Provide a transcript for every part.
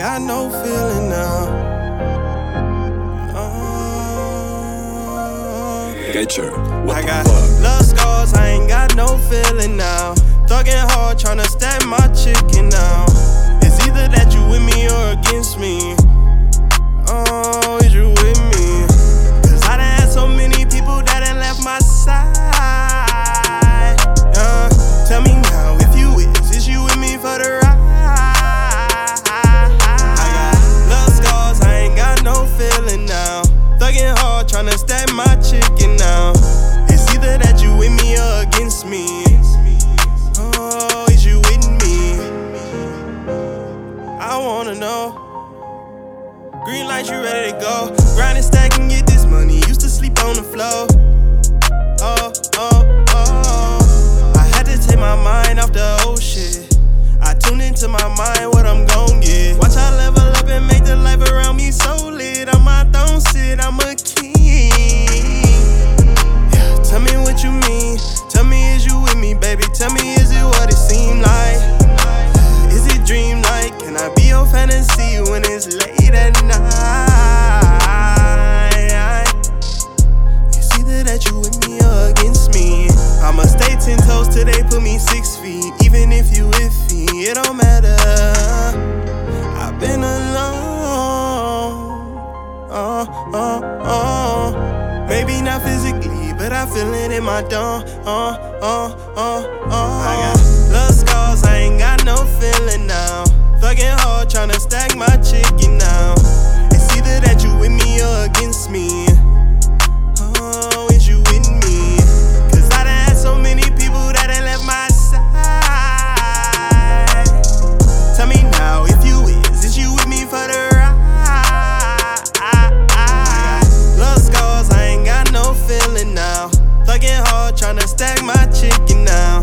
got no feeling now. Uh, Nature, what I got fuck? love scars, I ain't got no feeling now. Thugging hard, tryna stack my chicken now. Wanna know. Green light, you ready to go? Grind and stack and get this money. Used to sleep on the floor. Oh, oh, oh. I had to take my mind off the old shit. I tuned into my mind what I'm gon' get. Watch I level up and make the life around me so lit. I'm my throne sit, I'm a king. Yeah, tell me what you mean. Tell me is you with me, baby? Tell me put me six feet. Even if you iffy, it don't matter. I've been alone. Oh, oh, oh. Maybe not physically, but I feel it in my dome. Oh, oh, oh, oh. I got love scars, I ain't got no feeling Thugging hard, tryna stack my chicken now.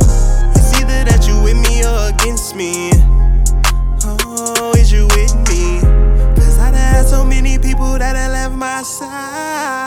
It's either that you with me or against me. Oh, is you with me? Cause I done had so many people that I left my side.